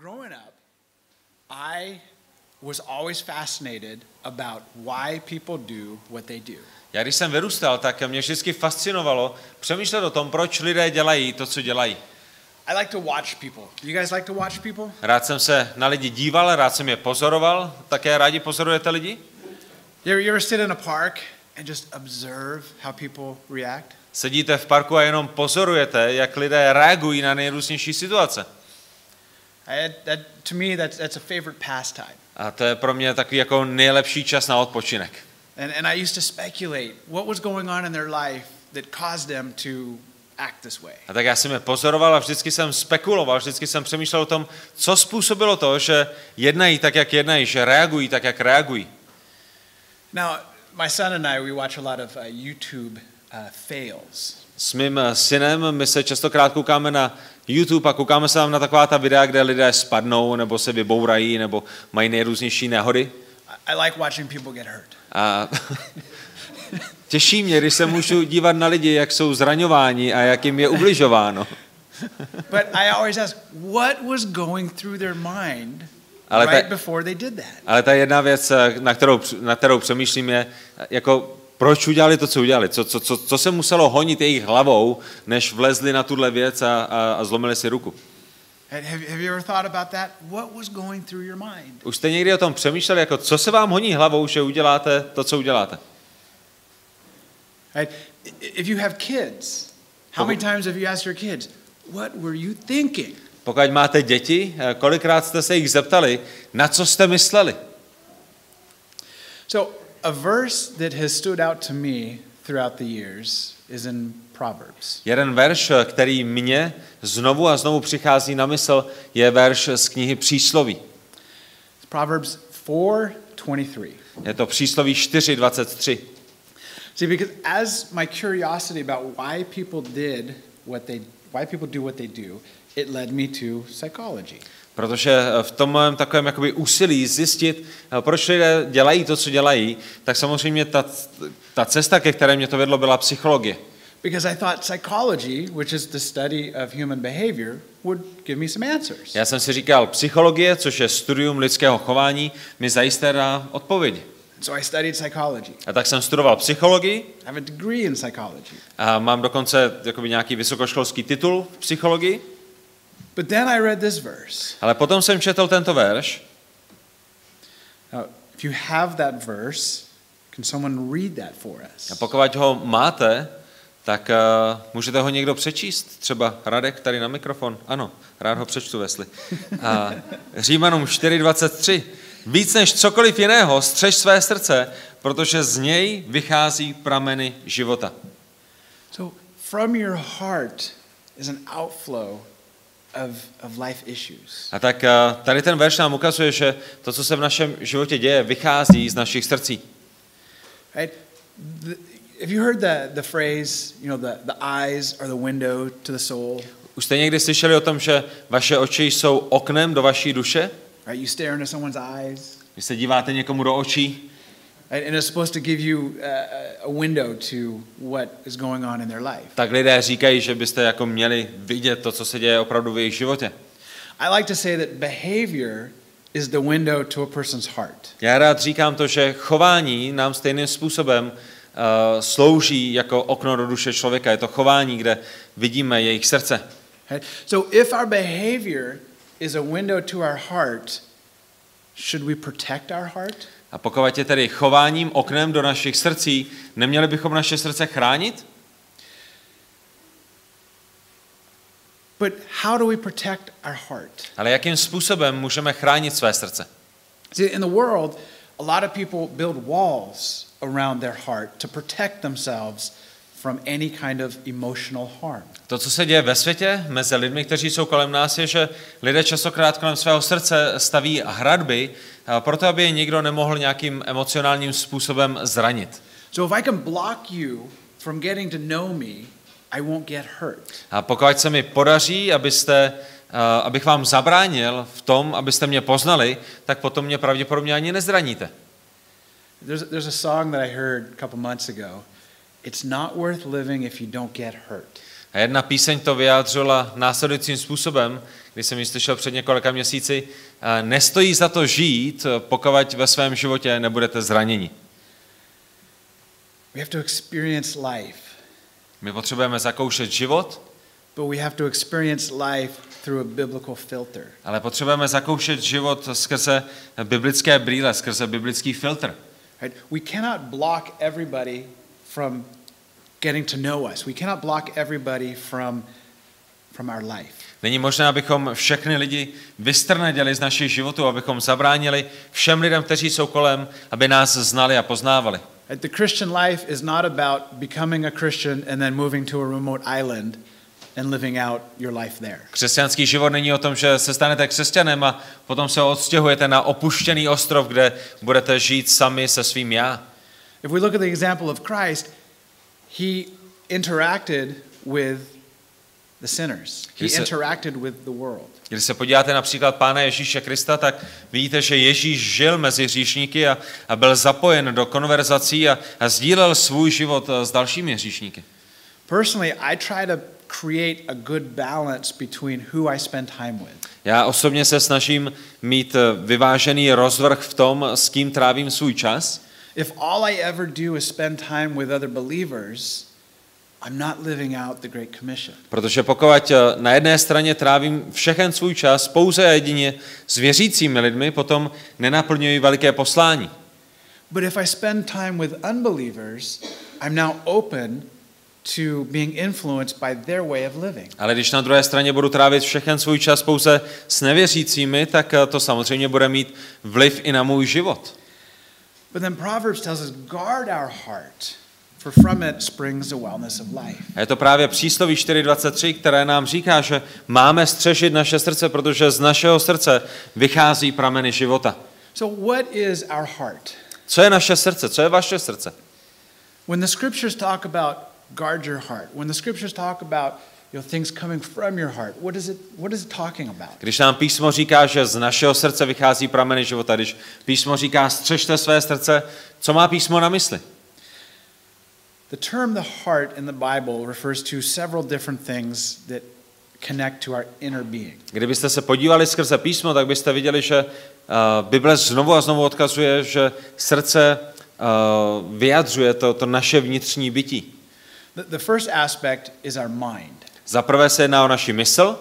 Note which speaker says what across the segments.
Speaker 1: growing up, I was always fascinated about why people do what they do.
Speaker 2: Já když jsem vyrůstal, tak mě vždycky fascinovalo přemýšlet o tom, proč lidé dělají to, co dělají.
Speaker 1: I like to watch people. You guys like to watch people?
Speaker 2: Rád jsem se na lidi díval, rád jsem je pozoroval. Také rádi pozorujete lidi?
Speaker 1: You ever, you ever sit in a park and just observe how people react?
Speaker 2: Sedíte v parku a jenom pozorujete, jak lidé reagují na nejrůznější situace.
Speaker 1: I, that, to me, that's, that's a favorite pastime.
Speaker 2: A to je pro mě takový jako nejlepší čas na odpočinek.
Speaker 1: And, and I used to speculate what was going on in their life that caused them to act this way.
Speaker 2: A tak já jsem je pozoroval a vždycky jsem spekuloval, vždycky jsem přemýšlel o tom, co způsobilo to, že jednají tak, jak jednají, že reagují tak, jak reagují.
Speaker 1: Now, my son and I, we watch a lot of uh, YouTube uh, fails.
Speaker 2: S mým eh, synem my se častokrát koukáme na YouTube a koukáme se tam na taková ta videa, kde lidé spadnou, nebo se vybourají, nebo mají nejrůznější nehody.
Speaker 1: I, like watching people get hurt.
Speaker 2: A těší mě, když se můžu dívat na lidi, jak jsou zraňováni a jak jim je ubližováno.
Speaker 1: But I always ask, what was going through their mind
Speaker 2: Ale ta-
Speaker 1: right before they did that?
Speaker 2: Ale ta jedna věc, eh, na kterou, na kterou přemýšlím, je, eh, jako, proč udělali to, co udělali? Co, co, co, co se muselo honit jejich hlavou, než vlezli na tuhle věc a, a, a zlomili si ruku? Už jste někdy o tom přemýšleli, jako, co se vám honí hlavou, že uděláte to, co uděláte?
Speaker 1: Right? I- If you have kids, how many times have you asked your kids, what were you thinking?
Speaker 2: Pokud máte děti, eh, kolikrát jste se jich zeptali, na co jste mysleli?
Speaker 1: So, a verse that has stood out to me throughout the years is in Proverbs.
Speaker 2: Jeden verš, který mě znovu a znovu přichází na mysl, je verš z knihy Přísloví.
Speaker 1: Proverbs 4:23.
Speaker 2: Je to Přísloví 4.23.
Speaker 1: See, because as my curiosity about why people did what they why people do what they do, it led me to psychology.
Speaker 2: Protože eh, v tom mém takovém jakoby úsilí zjistit, eh, proč lidé dělají to, co dělají, tak samozřejmě ta, ta cesta, ke které mě to vedlo, byla psychologie.
Speaker 1: Because I thought psychology, which is the study of human behavior, would give me some answers.
Speaker 2: Já jsem si říkal, psychologie, což je studium lidského chování, mi zajisté dá odpovědi.
Speaker 1: So I studied psychology.
Speaker 2: A tak jsem studoval psychologii
Speaker 1: I have a degree in psychology.
Speaker 2: a mám dokonce jakoby nějaký vysokoškolský titul v psychologii.
Speaker 1: But then I read this verse.
Speaker 2: Ale potom jsem četl tento verš
Speaker 1: Now, if you have that verse, can someone read that for
Speaker 2: a
Speaker 1: us?
Speaker 2: pokud ho máte, tak uh, můžete ho někdo přečíst, třeba Radek tady na mikrofon. Ano, rád ho přečtu, Vesli. A Římanům 4.23. Víc než cokoliv jiného, střež své srdce, protože z něj vychází prameny života.
Speaker 1: So, from your heart is an outflow of, of life issues.
Speaker 2: A tak uh, tady ten verš nám ukazuje, že to, co se v našem životě děje, vychází z našich srdcí.
Speaker 1: Right? The, have you heard the, the phrase, you know, the, the eyes are the window to the soul?
Speaker 2: Už jste někdy slyšeli o tom, že vaše oči jsou oknem do vaší duše?
Speaker 1: Right? You stare into someone's eyes,
Speaker 2: Když se díváte někomu do očí?
Speaker 1: And it's supposed to give you uh, a window to what is going on in their life.
Speaker 2: tak lidé říkají, že byste jako měli vidět to, co se děje opravdu v jejich životě.
Speaker 1: I like to say that behavior is the window to a person's heart.
Speaker 2: Já rád říkám to, že chování nám stejným způsobem uh, slouží jako okno do duše člověka. Je to chování, kde vidíme jejich srdce.
Speaker 1: So if our behavior is a window to our heart, should we protect our heart?
Speaker 2: A pokud je tedy chováním oknem do našich srdcí, neměli bychom naše srdce chránit?
Speaker 1: But how do we protect our heart?
Speaker 2: Ale jakým způsobem můžeme chránit své srdce?
Speaker 1: See, in the world, a lot of people build walls around their heart to protect themselves from any kind of emotional harm.
Speaker 2: To, co se děje ve světě mezi lidmi, kteří jsou kolem nás, je, že lidé častokrát kolem svého srdce staví hradby, proto aby je nikdo nemohl nějakým emocionálním způsobem zranit.
Speaker 1: So if I can block you from getting to know me, I won't get hurt.
Speaker 2: A pokud se mi podaří, abyste, a, abych vám zabránil v tom, abyste mě poznali, tak potom mě pravděpodobně ani nezraníte.
Speaker 1: There's, there's a song that I heard a couple months ago. It's not worth living if you don't get hurt.
Speaker 2: A jedna píseň to vyjádřila následujícím způsobem, když jsem ji slyšel před několika měsíci. Nestojí za to žít, pokud ve svém životě nebudete zraněni.
Speaker 1: We have to experience life,
Speaker 2: My potřebujeme zakoušet život,
Speaker 1: but we have to experience life through a biblical filter.
Speaker 2: ale potřebujeme zakoušet život skrze biblické brýle, skrze biblický filtr.
Speaker 1: Right? We cannot block everybody from getting to know us. We cannot block everybody from, from our life.
Speaker 2: Není možné, abychom všechny lidi vystrnadili z našich životů, abychom zabránili všem lidem, kteří jsou kolem, aby nás znali a poznávali.
Speaker 1: Right? The Christian life is not about becoming a Christian and then moving to a remote island and living out your life there.
Speaker 2: Křesťanský život není o tom, že se stanete křesťanem a potom se odstěhujete na opuštěný ostrov, kde budete žít sami se svým já.
Speaker 1: If we look at the example of Christ, he interacted with the sinners. He
Speaker 2: said-
Speaker 1: interacted with the world.
Speaker 2: Když se podíváte například Pána Ježíše Krista, tak vidíte, že Ježíš žil mezi hříšníky a, a byl zapojen do konverzací a, a sdílel svůj život eh, s dalšími hříšníky.
Speaker 1: Personally, I try to create a good balance between who I spend time with.
Speaker 2: Já osobně se snažím mít eh, vyvážený rozvrh v tom, s kým trávím svůj čas.
Speaker 1: If all I ever do is spend time with other believers, I'm not living out the Great Commission.
Speaker 2: Protože pokud eh, na jedné straně trávím všechen svůj čas pouze a jedině s věřícími lidmi, potom nenaplňuji veliké poslání.
Speaker 1: But if I spend time with unbelievers, I'm now open to being influenced by their way of living.
Speaker 2: Ale když na druhé straně budu trávit všechen svůj čas pouze s nevěřícími, tak eh, to samozřejmě bude mít vliv i na můj život.
Speaker 1: But then Proverbs tells us guard our heart, for from it springs the wellness of life.
Speaker 2: A je to právě přísloví 4.23, které nám říká, že máme střežit naše srdce, protože z našeho srdce vychází prameny života.
Speaker 1: So, what is our heart?
Speaker 2: Co je naše srdce? Co je vaše srdce?
Speaker 1: When the scriptures talk about guard your heart, when the scriptures talk about you know, things coming from your heart, what is, it, what is it talking about?
Speaker 2: Když nám písmo říká, že z našeho srdce vychází prameny života, když písmo říká střežte své srdce, co má písmo na mysli?
Speaker 1: The term the heart in the Bible refers to several different things that connect to our inner being.
Speaker 2: Kdybyste se podívali skrze písmo, tak byste viděli, že uh, Bible znovu a znovu odkazuje, že srdce uh, vyjadřuje to, to naše vnitřní bytí.
Speaker 1: The, the first aspect is our mind.
Speaker 2: Za prvé se jedná o naši mysl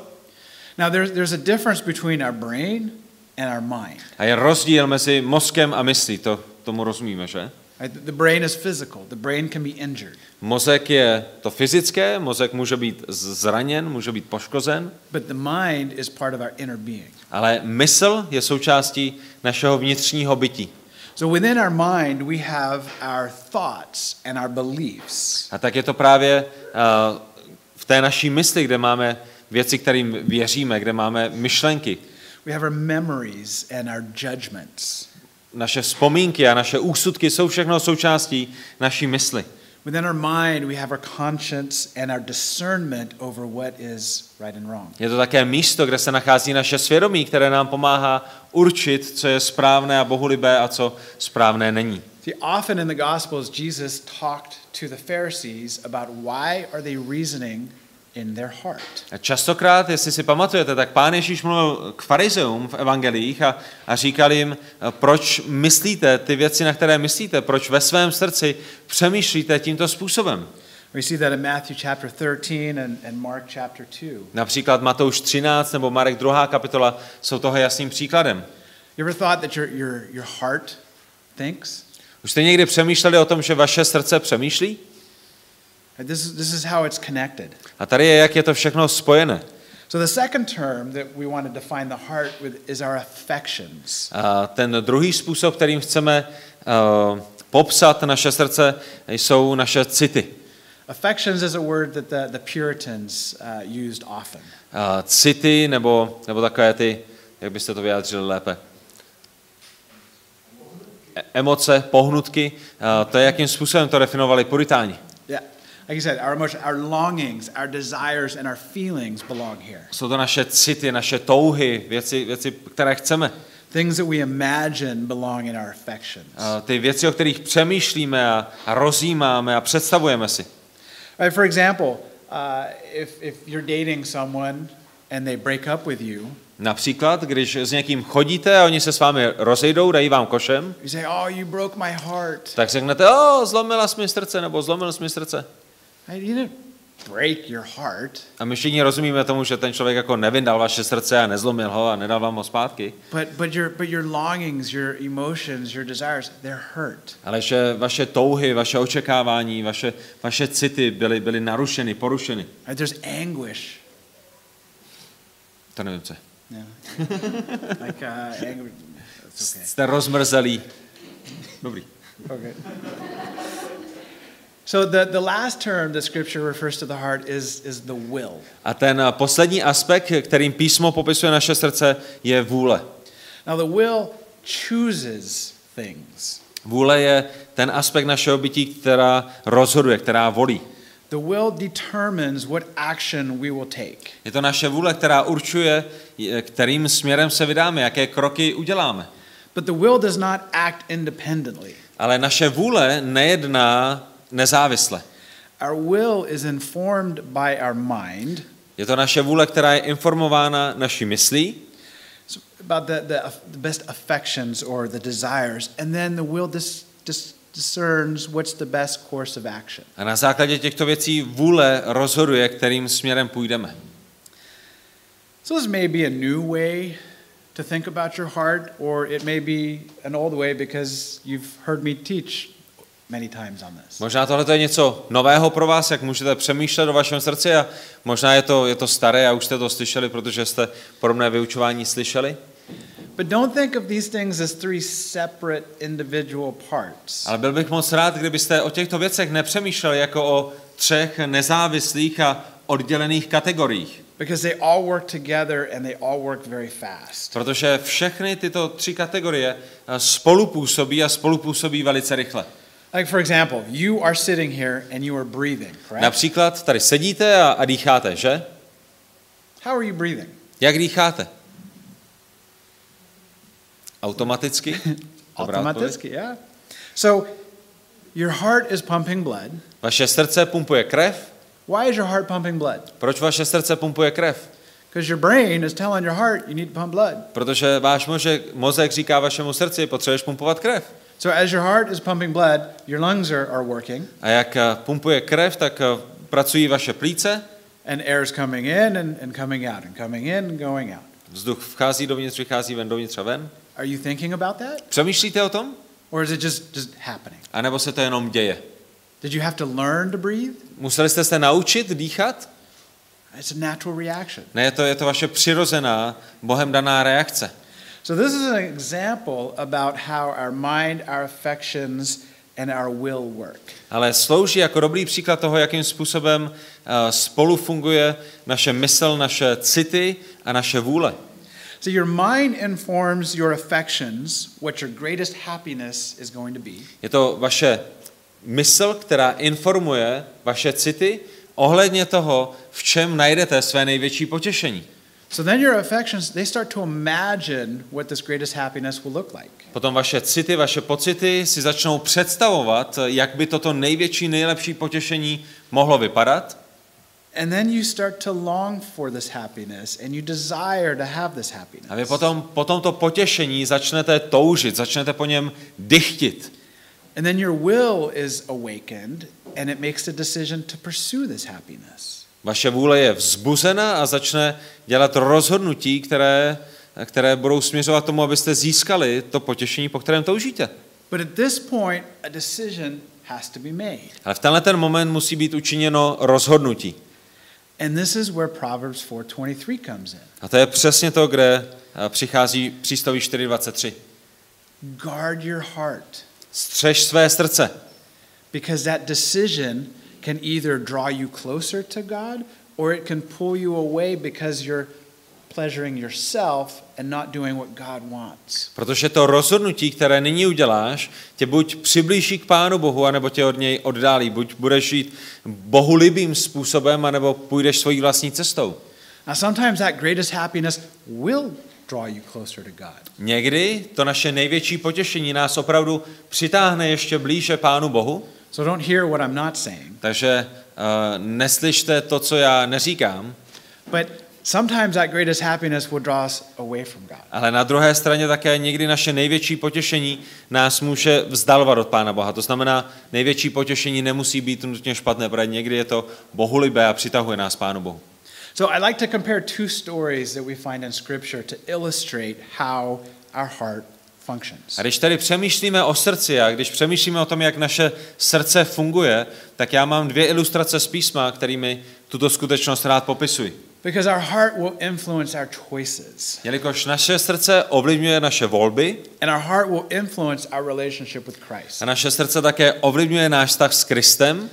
Speaker 1: Now, there's, there's a difference between our brain and our mind.
Speaker 2: a je rozdíl mezi mozkem a myslí, to, tomu rozumíme, že?
Speaker 1: The- brain is physical, the brain can be injured.
Speaker 2: Mozek je to fyzické, mozek může být zraněn, může být poškozen,
Speaker 1: But the mind is part of our inner being.
Speaker 2: ale mysl je součástí našeho vnitřního bytí.
Speaker 1: So within our mind, we have our thoughts and our beliefs.
Speaker 2: A tak je to právě uh, té naší mysli, kde máme věci, kterým věříme, kde máme myšlenky,
Speaker 1: We have our memories and our judgments.
Speaker 2: naše vzpomínky a naše úsudky jsou všechno součástí naší mysli.
Speaker 1: Within our mind, we have our conscience and our discernment over what is right and wrong.
Speaker 2: Je to také místo, kde se nachází naše svědomí, které nám pomáhá určit, co je správné a bohulibé a co správné není.
Speaker 1: See, often in the Gospels, Jesus talked to the Pharisees about why are they reasoning in their heart.
Speaker 2: A častokrát, jestli si pamatujete, tak pán Ježíš mluvil k farizeům v evangelích a, a říkal jim, proč myslíte ty věci, na které myslíte, proč ve svém srdci přemýšlíte tímto způsobem.
Speaker 1: We see that in Matthew chapter 13 and, and Mark chapter 2.
Speaker 2: Například Matouš 13 nebo Marek 2. kapitola jsou toho jasným příkladem.
Speaker 1: You ever thought that your, your, your heart thinks?
Speaker 2: Už jste někdy přemýšleli o tom, že vaše srdce přemýšlí?
Speaker 1: This is, this is how it's connected.
Speaker 2: A tady je, jak je to všechno spojené.
Speaker 1: So the second term that we want to define the heart with is our affections.
Speaker 2: A ten druhý způsob, kterým chceme uh, popsat naše srdce, jsou naše city.
Speaker 1: Affections is a word that the, the Puritans uh, used often.
Speaker 2: Uh, city nebo, nebo takové ty, jak byste to vyjádřili lépe, E- emoce, pohnutky, uh, to je, jakým způsobem to definovali puritáni.
Speaker 1: Yeah. Like you said, our emotions, our longings, our desires, and our feelings belong here.
Speaker 2: Jsou to naše city, naše touhy, věci, věci které chceme.
Speaker 1: Things that we imagine belong in our affections.
Speaker 2: Uh, ty věci, o kterých přemýšlíme a, a rozjímáme a představujeme si.
Speaker 1: Right, for example, if, if you're dating someone and they break up with you,
Speaker 2: Například, když s někým chodíte a oni se s vámi rozejdou, dají vám košem,
Speaker 1: you say, "Oh, you broke my heart."
Speaker 2: tak řeknete, o, zlomila jsi mi srdce, nebo zlomil jsi mi srdce.
Speaker 1: Break your heart,
Speaker 2: A my všichni rozumíme tomu, že ten člověk jako nevyndal vaše srdce a nezlomil ho a nedal vám ho zpátky,
Speaker 1: but but your but your longings, your emotions, your desires, they're hurt.
Speaker 2: ale že vaše touhy, vaše očekávání, vaše, vaše city byly, byly narušeny, porušeny.
Speaker 1: Right? There's anguish.
Speaker 2: To nevím, co.
Speaker 1: Yeah. like uh, anger. That's okay.
Speaker 2: Jste rozmrzelí. Dobrý.
Speaker 1: Okay. So the, the last term that scripture refers to the heart is, is the will.
Speaker 2: A ten eh, poslední aspekt, kterým písmo popisuje naše srdce, je vůle.
Speaker 1: Now the will chooses things.
Speaker 2: Vůle je ten aspekt našeho bytí, která rozhoduje, která volí.
Speaker 1: The will determines what action we will take.
Speaker 2: Je to naše vůle, která určuje, je- kterým směrem se vydáme, jaké kroky uděláme.
Speaker 1: But the will does not act independently.
Speaker 2: Ale naše vůle nejedná nezávisle.
Speaker 1: Our will is informed by our mind
Speaker 2: Je to naše vůle, která je informována naší myslí,
Speaker 1: so about the, the, the best affections or the desires, and then the will dis, dis, discerns what's the best course of action.
Speaker 2: a na základě těchto věcí vůle rozhoduje, kterým směrem půjdeme.
Speaker 1: So this may be a new way to think about your heart, or it may be an old way because you've heard me teach
Speaker 2: Možná tohle je něco nového pro vás, jak můžete přemýšlet o vašem srdci a možná je to, je to staré a už jste to slyšeli, protože jste podobné vyučování slyšeli.
Speaker 1: But don't think of these things as three separate individual parts.
Speaker 2: Ale byl bych moc rád, kdybyste o těchto věcech nepřemýšleli jako o třech nezávislých a oddělených kategoriích.
Speaker 1: Because they all work together and they all work very fast.
Speaker 2: Protože všechny tyto tři kategorie eh, spolupůsobí a spolupůsobí velice rychle.
Speaker 1: Like, for example, you are sitting here and you are breathing, correct?
Speaker 2: Například tady sedíte a, a dýcháte, že?
Speaker 1: How are you breathing?
Speaker 2: Jak dýcháte? Automaticky?
Speaker 1: Automaticky, yeah. So, your heart is pumping blood.
Speaker 2: Vaše srdce pumpuje krev.
Speaker 1: Why is your heart pumping blood?
Speaker 2: Proč vaše srdce pumpuje krev?
Speaker 1: Because your brain is telling your heart you need to pump blood.
Speaker 2: Protože váš mozek, mozek říká vašemu srdci, potřebuješ pumpovat krev.
Speaker 1: So, as your heart is pumping blood, your lungs are, are working,
Speaker 2: A jak eh, pumpuje krev, tak eh, pracují vaše plíce,
Speaker 1: and air is coming in and, and coming out, and coming in and going out.
Speaker 2: vzduch vchází dovnitř, vychází ven, dovnitř a ven.
Speaker 1: Are you thinking about that?
Speaker 2: Přemýšlíte o tom?
Speaker 1: Or is it just, just happening?
Speaker 2: A nebo se to jenom děje?
Speaker 1: Did you have to learn to breathe?
Speaker 2: Museli jste se naučit dýchat?
Speaker 1: It's a natural reaction.
Speaker 2: Ne, je to, je to vaše přirozená, Bohem daná reakce.
Speaker 1: So, this is an example about how our mind, our affections, and our will work.
Speaker 2: Ale slouží jako dobrý příklad toho, jakým způsobem eh, spolu funguje naše mysl, naše city a naše vůle.
Speaker 1: So, your mind informs your affections what your greatest happiness is going to be.
Speaker 2: Je to vaše mysl, která informuje vaše city ohledně toho, v čem najdete své největší potěšení.
Speaker 1: So then your affections, they start to imagine what this greatest happiness will look like.
Speaker 2: Potom vaše city, vaše pocity si začnou představovat, jak by toto největší, nejlepší potěšení mohlo vypadat.
Speaker 1: And then you start to long for this happiness and you desire to have this
Speaker 2: A vy
Speaker 1: happiness.
Speaker 2: potom po tomto potěšení začnete toužit, začnete po něm dychtit.
Speaker 1: And then your will is awakened and it makes a decision to pursue this happiness.
Speaker 2: Vaše vůle je vzbuzena a začne dělat rozhodnutí, které, které budou směřovat tomu, abyste získali to potěšení, po kterém toužíte.
Speaker 1: But at this point, a decision has to be made.
Speaker 2: Ale v tenhle ten moment musí být učiněno rozhodnutí.
Speaker 1: And this is where Proverbs 4:23 comes in.
Speaker 2: A to je přesně to, kde přichází přístaví 4.23.
Speaker 1: Guard your heart
Speaker 2: Střež své srdce,
Speaker 1: because that decision can either draw you closer to God or it can pull you away because you're pleasuring yourself and not doing what God wants.
Speaker 2: protože to rozhodnutí, které nyní uděláš, tě buď přiblíží k Pánu Bohu, anebo tě od něj oddálí. Buď budeš žít bohulibým způsobem, anebo půjdeš svojí vlastní cestou.
Speaker 1: Now, sometimes that greatest happiness will draw you closer to God.
Speaker 2: Někdy to naše největší potěšení nás opravdu přitáhne ještě blíže Pánu Bohu,
Speaker 1: So don't hear what I'm not saying.
Speaker 2: takže neslyšte to, co já neříkám,
Speaker 1: But sometimes that greatest happiness will draw us away from God.
Speaker 2: ale na druhé straně také někdy naše největší potěšení nás může vzdalovat od Pána Boha. To znamená, největší potěšení nemusí být nutně špatné, protože někdy je to bohulibé a přitahuje nás Pánu Bohu.
Speaker 1: So I like to compare two stories that we find in Scripture to illustrate how our heart functions.
Speaker 2: A když tady přemýšlíme o srdci a když přemýšlíme o tom, jak naše srdce funguje, tak já mám dvě ilustrace z písma, kterými tuto skutečnost rád popisuji.
Speaker 1: Because our heart will influence our choices,
Speaker 2: Jelikož naše srdce ovlivňuje naše volby
Speaker 1: and our heart will influence our relationship with Christ.
Speaker 2: a naše srdce také ovlivňuje náš vztah s Kristem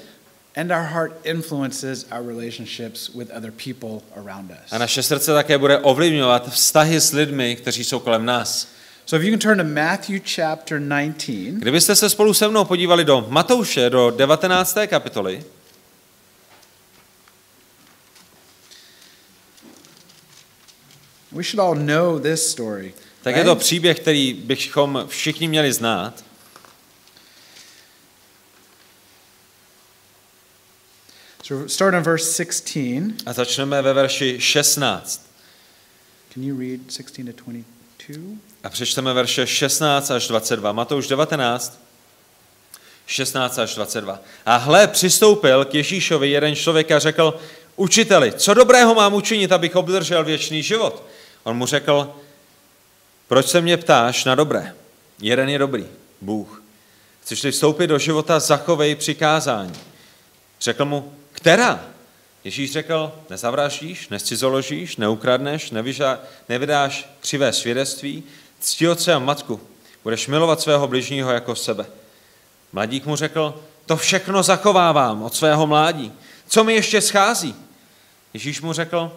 Speaker 1: And our heart influences our relationships with other people around us.
Speaker 2: a naše srdce také bude ovlivňovat vztahy s lidmi, kteří jsou kolem nás.
Speaker 1: So if you can turn to Matthew chapter 19,
Speaker 2: Kdybyste se spolu se mnou podívali do Matouše, do 19. kapitoly,
Speaker 1: we should all know this story.
Speaker 2: tak je to
Speaker 1: right?
Speaker 2: příběh, který bychom všichni měli znát.
Speaker 1: So start on verse 16.
Speaker 2: A začneme ve verši 16.
Speaker 1: Can you read 16 to 22?
Speaker 2: A přečteme verše 16 až 22. Matouš 19, 16 až 22. A hle, přistoupil k Ježíšovi jeden člověk a řekl, učiteli, co dobrého mám učinit, abych obdržel věčný život? On mu řekl, proč se mě ptáš na dobré? Jeden je dobrý, Bůh. Chceš-li vstoupit do života, zachovej přikázání. Řekl mu, která? Ježíš řekl, nezavraždíš, nescizoložíš, neukradneš, nevyža, nevydáš křivé svědectví, cti otce a matku, budeš milovat svého bližního jako sebe. Mladík mu řekl, to všechno zachovávám od svého mládí. Co mi ještě schází? Ježíš mu řekl,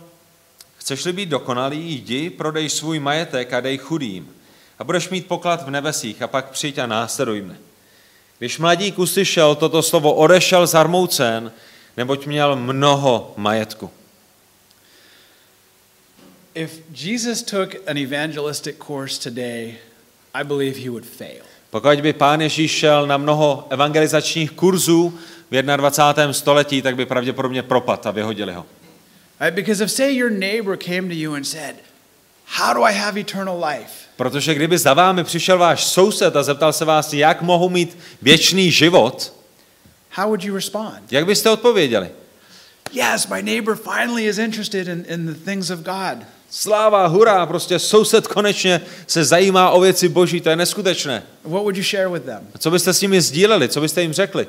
Speaker 2: chceš-li být dokonalý, jdi, prodej svůj majetek a dej chudým a budeš mít poklad v nebesích a pak přijď a následuj mne. Když mladík uslyšel toto slovo, odešel zarmoucen, neboť měl mnoho majetku.
Speaker 1: If Jesus took an evangelistic course today, I believe he would fail.
Speaker 2: Pokud by pán Ježíš šel na mnoho evangelizačních kurzů v 21. století, tak by pravděpodobně propad a vyhodili ho.
Speaker 1: Because if, say, your neighbor came to you and said, How do I have eternal life?
Speaker 2: Protože kdyby za vámi přišel váš soused a zeptal se vás, jak mohu mít věčný život,
Speaker 1: How would you respond?
Speaker 2: jak byste odpověděli?
Speaker 1: Yes, my neighbor finally is interested in, in the things of God.
Speaker 2: Sláva, hurá, prostě soused konečně se zajímá o věci boží, to je neskutečné.
Speaker 1: What would you share with them?
Speaker 2: A co byste s nimi sdíleli, co byste jim řekli?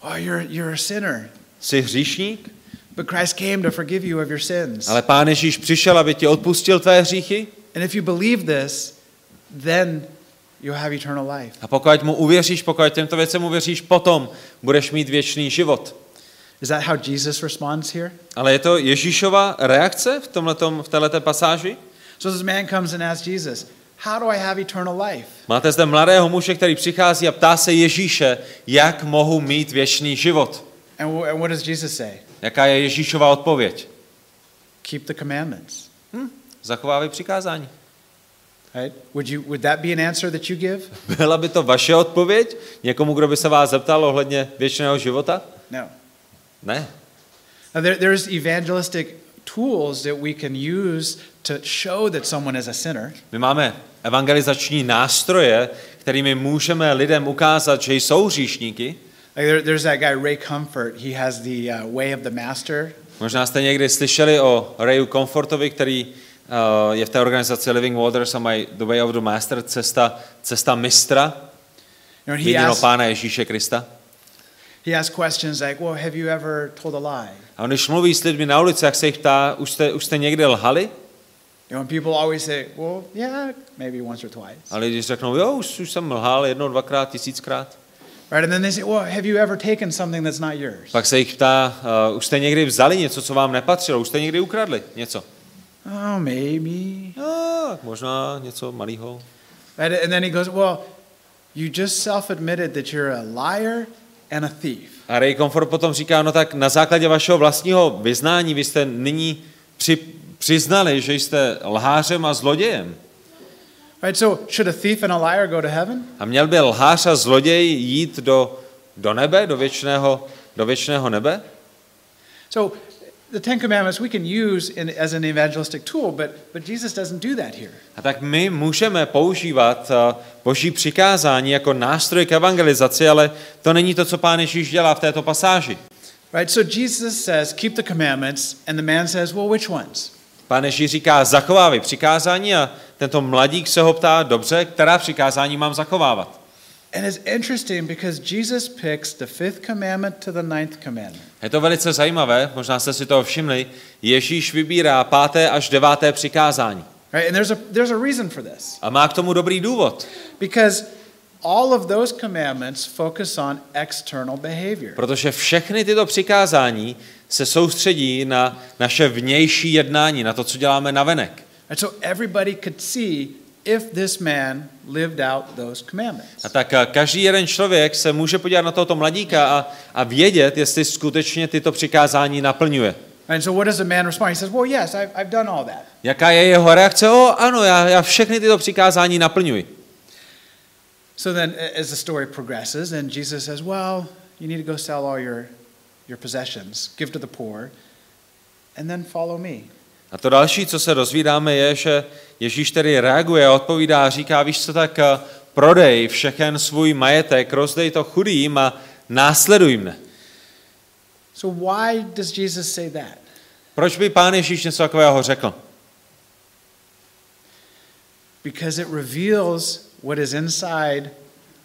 Speaker 1: Oh, you're, you're a sinner,
Speaker 2: Jsi hříšník,
Speaker 1: but Christ came to forgive you of your sins.
Speaker 2: ale pán Ježíš přišel, aby ti odpustil tvé hříchy
Speaker 1: And if you believe this, then you'll have eternal life.
Speaker 2: a pokud mu uvěříš, pokud těmto věcem uvěříš, potom budeš mít věčný život.
Speaker 1: Is that how Jesus responds here?
Speaker 2: Ale je to Ježíšova reakce v, tomhletom, v této pasáži?
Speaker 1: So this man comes and asks Jesus, How do I have eternal life?
Speaker 2: Máte zde mladého muže, který přichází a ptá se Ježíše, jak mohu mít věčný život.
Speaker 1: And what does Jesus say?
Speaker 2: Jaká je Ježíšova odpověď?
Speaker 1: Keep the commandments.
Speaker 2: Hm, zachovávej přikázání.
Speaker 1: Right? Would, you, would that be an answer that you give?
Speaker 2: Byla by to vaše odpověď někomu, kdo by se vás zeptal ohledně věčného života?
Speaker 1: No.
Speaker 2: Ne.
Speaker 1: Now, there, there's evangelistic tools that we can use to show that someone is a sinner.
Speaker 2: My máme evangelizační nástroje, kterými můžeme lidem ukázat, že jsou hříšníky.
Speaker 1: Like there, there's that guy Ray Comfort. He has the uh, way of the master.
Speaker 2: Možná jste někdy slyšeli o Rayu Comfortovi, který je v té organizaci Living Waters a mají The Way of the Master, cesta, cesta mistra,
Speaker 1: asks,
Speaker 2: Pána Ježíše Krista.
Speaker 1: he asks questions like, "Well, have you ever told a lie?"
Speaker 2: A on, když mluví s lidmi na ulici, jak se jich ptá, už jste, už jste někdy lhali?
Speaker 1: You know, people always say, "Well, yeah, maybe once or twice."
Speaker 2: A lidi řeknou, jo, už, už jsem lhal jednou, dvakrát, tisíckrát.
Speaker 1: Right? And then they say, "Well, have you ever taken something that's not yours?"
Speaker 2: Pak se jich ptá, uh, už jste někdy vzali něco, co vám nepatřilo, už jste někdy ukradli něco.
Speaker 1: Oh, maybe.
Speaker 2: Tak možná něco malého.
Speaker 1: Right? And then he goes, "Well, you just self-admitted that you're a liar and a thief."
Speaker 2: A Ray Comfort potom říká, no tak na základě vašeho vlastního vyznání vy jste nyní při, přiznali, že jste lhářem a zlodějem.
Speaker 1: Right? So, should a thief and a liar go to heaven?
Speaker 2: A měl by lhář a zloděj jít do, do nebe, do věčného, do věčného nebe?
Speaker 1: So the Ten Commandments we can use in, as an evangelistic tool, but, but Jesus doesn't do that here.
Speaker 2: A tak my můžeme používat eh, boží přikázání jako nástroj k evangelizaci, ale to není to, co pán Ježíš dělá v této pasáži.
Speaker 1: Right? So Jesus says, keep the commandments, and the man says, well, which ones?
Speaker 2: Pán Ježíš říká, zachovávej přikázání a tento mladík se ho ptá, dobře, která přikázání mám zachovávat?
Speaker 1: And it's interesting because Jesus picks the fifth commandment to the ninth commandment.
Speaker 2: Je to velice zajímavé, možná jste si toho všimli, Ježíš vybírá páté až deváté přikázání.
Speaker 1: Right? And there's a, there's a reason for this.
Speaker 2: A má k tomu dobrý důvod,
Speaker 1: Because all of those commandments focus on external behavior.
Speaker 2: protože všechny tyto přikázání se soustředí na naše vnější jednání, na to, co děláme navenek.
Speaker 1: And so everybody could see if this man lived out those commandments.
Speaker 2: A tak a každý jeden člověk se může podívat na tohoto mladíka a, a vědět, jestli skutečně tyto přikázání naplňuje.
Speaker 1: And so what does the man respond? He says, Well, yes, I've, I've done all that.
Speaker 2: Jaká je jeho reakce? O, ano, já, já všechny tyto přikázání naplňuji.
Speaker 1: So then, a- as the story progresses, and Jesus says, Well, you need to go sell all your, your possessions, give to the poor, and then follow me.
Speaker 2: A to další, co se dozvídáme, je, že Ježíš tedy reaguje a odpovídá a říká, víš co, tak eh, prodej všechen svůj majetek, rozdej to chudým a následuj mne.
Speaker 1: So, why does Jesus say that?
Speaker 2: Proč by pán Ježíš něco takového řekl?
Speaker 1: Because it reveals what is inside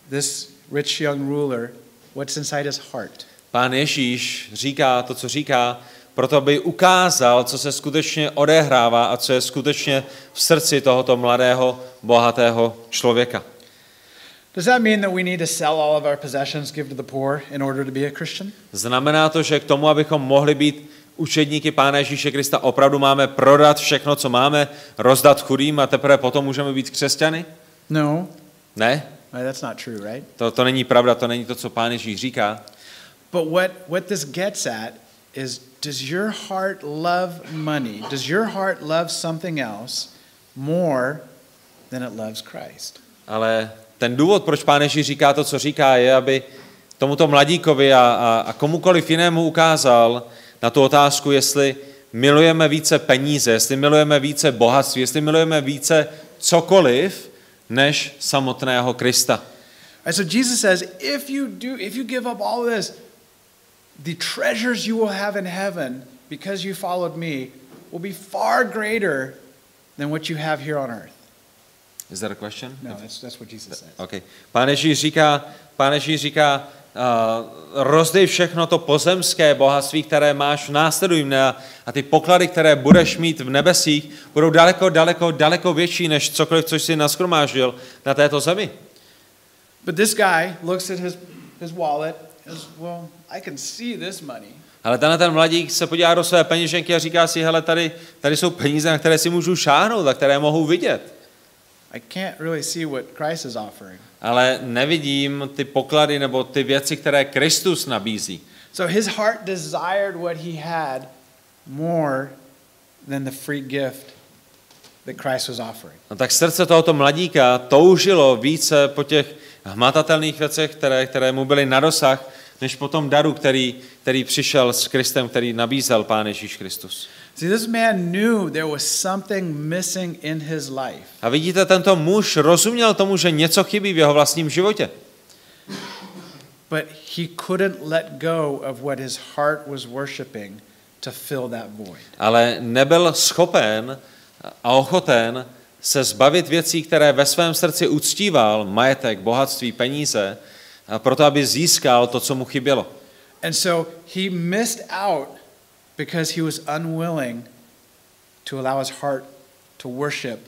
Speaker 1: this rich young ruler, what's inside his heart.
Speaker 2: Pán Ježíš říká to, co říká, proto aby ukázal, co se skutečně odehrává a co je skutečně v srdci tohoto mladého, bohatého člověka.
Speaker 1: Does that mean that we need to sell all of our possessions, give to the poor in order to be a Christian?
Speaker 2: Znamená to, že k tomu, abychom mohli být učedníky Pána Ježíše Krista, opravdu máme prodat všechno, co máme, rozdat chudým a teprve potom můžeme být křesťany?
Speaker 1: No,
Speaker 2: Ne,
Speaker 1: Right, that's not true, right?
Speaker 2: to, to není pravda, to není to, co Pán Ježíš říká.
Speaker 1: But what, what this gets at is does your heart love money? Does your heart love something else more than it loves Christ?
Speaker 2: Ale ten důvod, proč Pán Ježíš říká to, co říká, je, aby tomuto mladíkovi a, a, a komukoliv jinému ukázal na tu otázku, jestli milujeme více peníze, jestli milujeme více bohatství, jestli milujeme více cokoliv, než samotného Krista.
Speaker 1: Right, so Jesus says, if you do, if you give up all this, the treasures you will have in heaven because you followed me will be far greater than what you have here on earth.
Speaker 2: Is that a question?
Speaker 1: No, that's, that's what Jesus says.
Speaker 2: Okay. Pán Ježíš říká, pán Ježíš říká uh, rozdej všechno to pozemské bohatství, které máš, následuj mne a, a ty poklady, které budeš mít v nebesích, budou daleko, daleko, daleko větší, než cokoliv, co jsi naskromáždil na této zemi.
Speaker 1: But this guy looks at his, his wallet and says, well, I can see this money.
Speaker 2: Ale tenhle ten mladík se podívá do své peněženky a říká si, hele, tady, tady jsou peníze, na které si můžu šáhnout a které mohu vidět.
Speaker 1: I can't really see what Christ is offering.
Speaker 2: Ale nevidím ty poklady nebo ty věci, které Kristus nabízí.
Speaker 1: So his heart desired what he had more than the free gift that Christ was offering.
Speaker 2: No tak srdce tohoto mladíka toužilo více po těch hmatatelných věcech, které, které mu byly na dosah, než po tom daru, který, který přišel s Kristem, který nabízel Pán Ježíš Kristus.
Speaker 1: See, this man knew there was something missing in his life.
Speaker 2: A vidíte, tento muž rozuměl tomu, že něco chybí v jeho vlastním životě.
Speaker 1: But he couldn't let go of what his heart was worshiping to fill that void.
Speaker 2: Ale nebyl schopen a ochoten se zbavit věcí, které ve svém srdci uctíval, majetek, bohatství, peníze, a proto, aby získal to, co mu chybělo.
Speaker 1: And so he missed out because he was unwilling to allow his heart to worship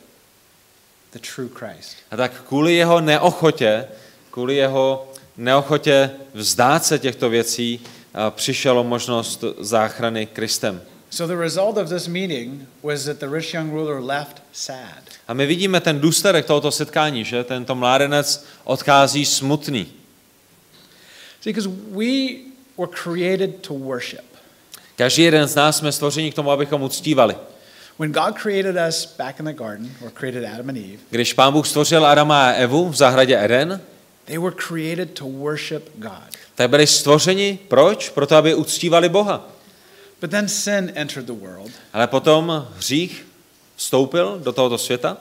Speaker 1: the true Christ.
Speaker 2: A tak kvůli jeho neochotě, kvůli jeho neochotě vzdát se těchto věcí, a přišla možnost záchrany Kristem.
Speaker 1: So the result of this meeting was that the rich young ruler left sad.
Speaker 2: A my vidíme ten důsledek tohoto setkání, že tento mládenec odchází smutný.
Speaker 1: Because we were created to worship.
Speaker 2: Každý jeden z nás jsme stvořeni k tomu, abychom uctívali.
Speaker 1: When God created us back in the garden, or created Adam and Eve,
Speaker 2: Když pán Bůh stvořil Adama a Evu v zahradě Eden,
Speaker 1: they were created to worship God.
Speaker 2: tak byli stvořeni proč? Proto, aby uctívali Boha.
Speaker 1: But then sin entered the world
Speaker 2: Ale potom hřích vstoupil do tohoto světa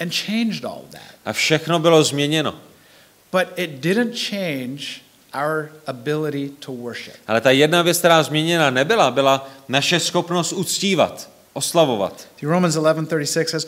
Speaker 1: and changed all that.
Speaker 2: a všechno bylo změněno.
Speaker 1: But it didn't change our ability to worship.
Speaker 2: Ale ta jedna věc, která změněna nebyla, byla naše schopnost uctívat, oslavovat.
Speaker 1: See, Romans 11:36 says,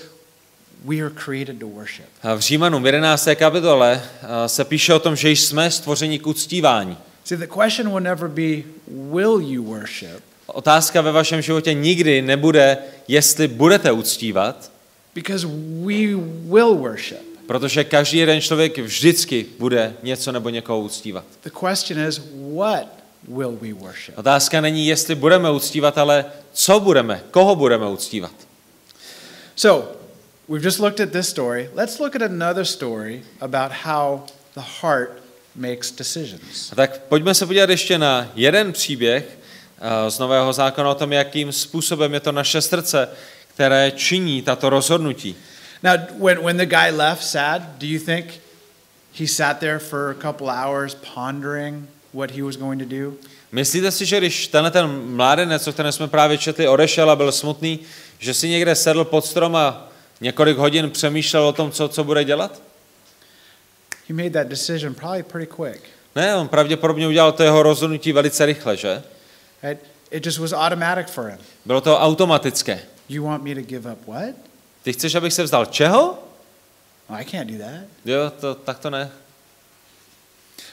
Speaker 1: "We are created to worship."
Speaker 2: A v Římanům v 11. kapitole a, se píše o tom, že jsme stvořeni k uctívání.
Speaker 1: See, the question will never be, "Will you worship?"
Speaker 2: Otázka ve vašem životě nikdy nebude, jestli budete uctívat,
Speaker 1: Because we will worship.
Speaker 2: protože každý jeden člověk vždycky bude něco nebo někoho uctívat.
Speaker 1: The question is, what will we worship?
Speaker 2: Otázka není, jestli budeme uctívat, ale co budeme, koho budeme uctívat.
Speaker 1: So, we've just looked at this story. Let's look at another story about how the heart makes decisions.
Speaker 2: A tak pojďme se podívat ještě na jeden příběh z Nového zákona o tom, jakým způsobem je to naše srdce, které činí tato rozhodnutí.
Speaker 1: Now, when, when the guy left sad, do you think he sat there for a couple hours pondering what he was going to do?
Speaker 2: Myslíte si, že když tenhle ten mládenec, o kterém jsme právě četli, odešel a byl smutný, že si někde sedl pod strom a několik hodin přemýšlel o tom, co, co bude dělat?
Speaker 1: He made that decision probably pretty quick.
Speaker 2: Ne, on pravděpodobně udělal to jeho rozhodnutí velice rychle, že?
Speaker 1: It just was automatic for him.
Speaker 2: Bylo to automatické.
Speaker 1: You want me to give up what?
Speaker 2: Ty chceš, abych se vzdal čeho?
Speaker 1: Oh, I can't do that.
Speaker 2: Jo, to, tak to ne.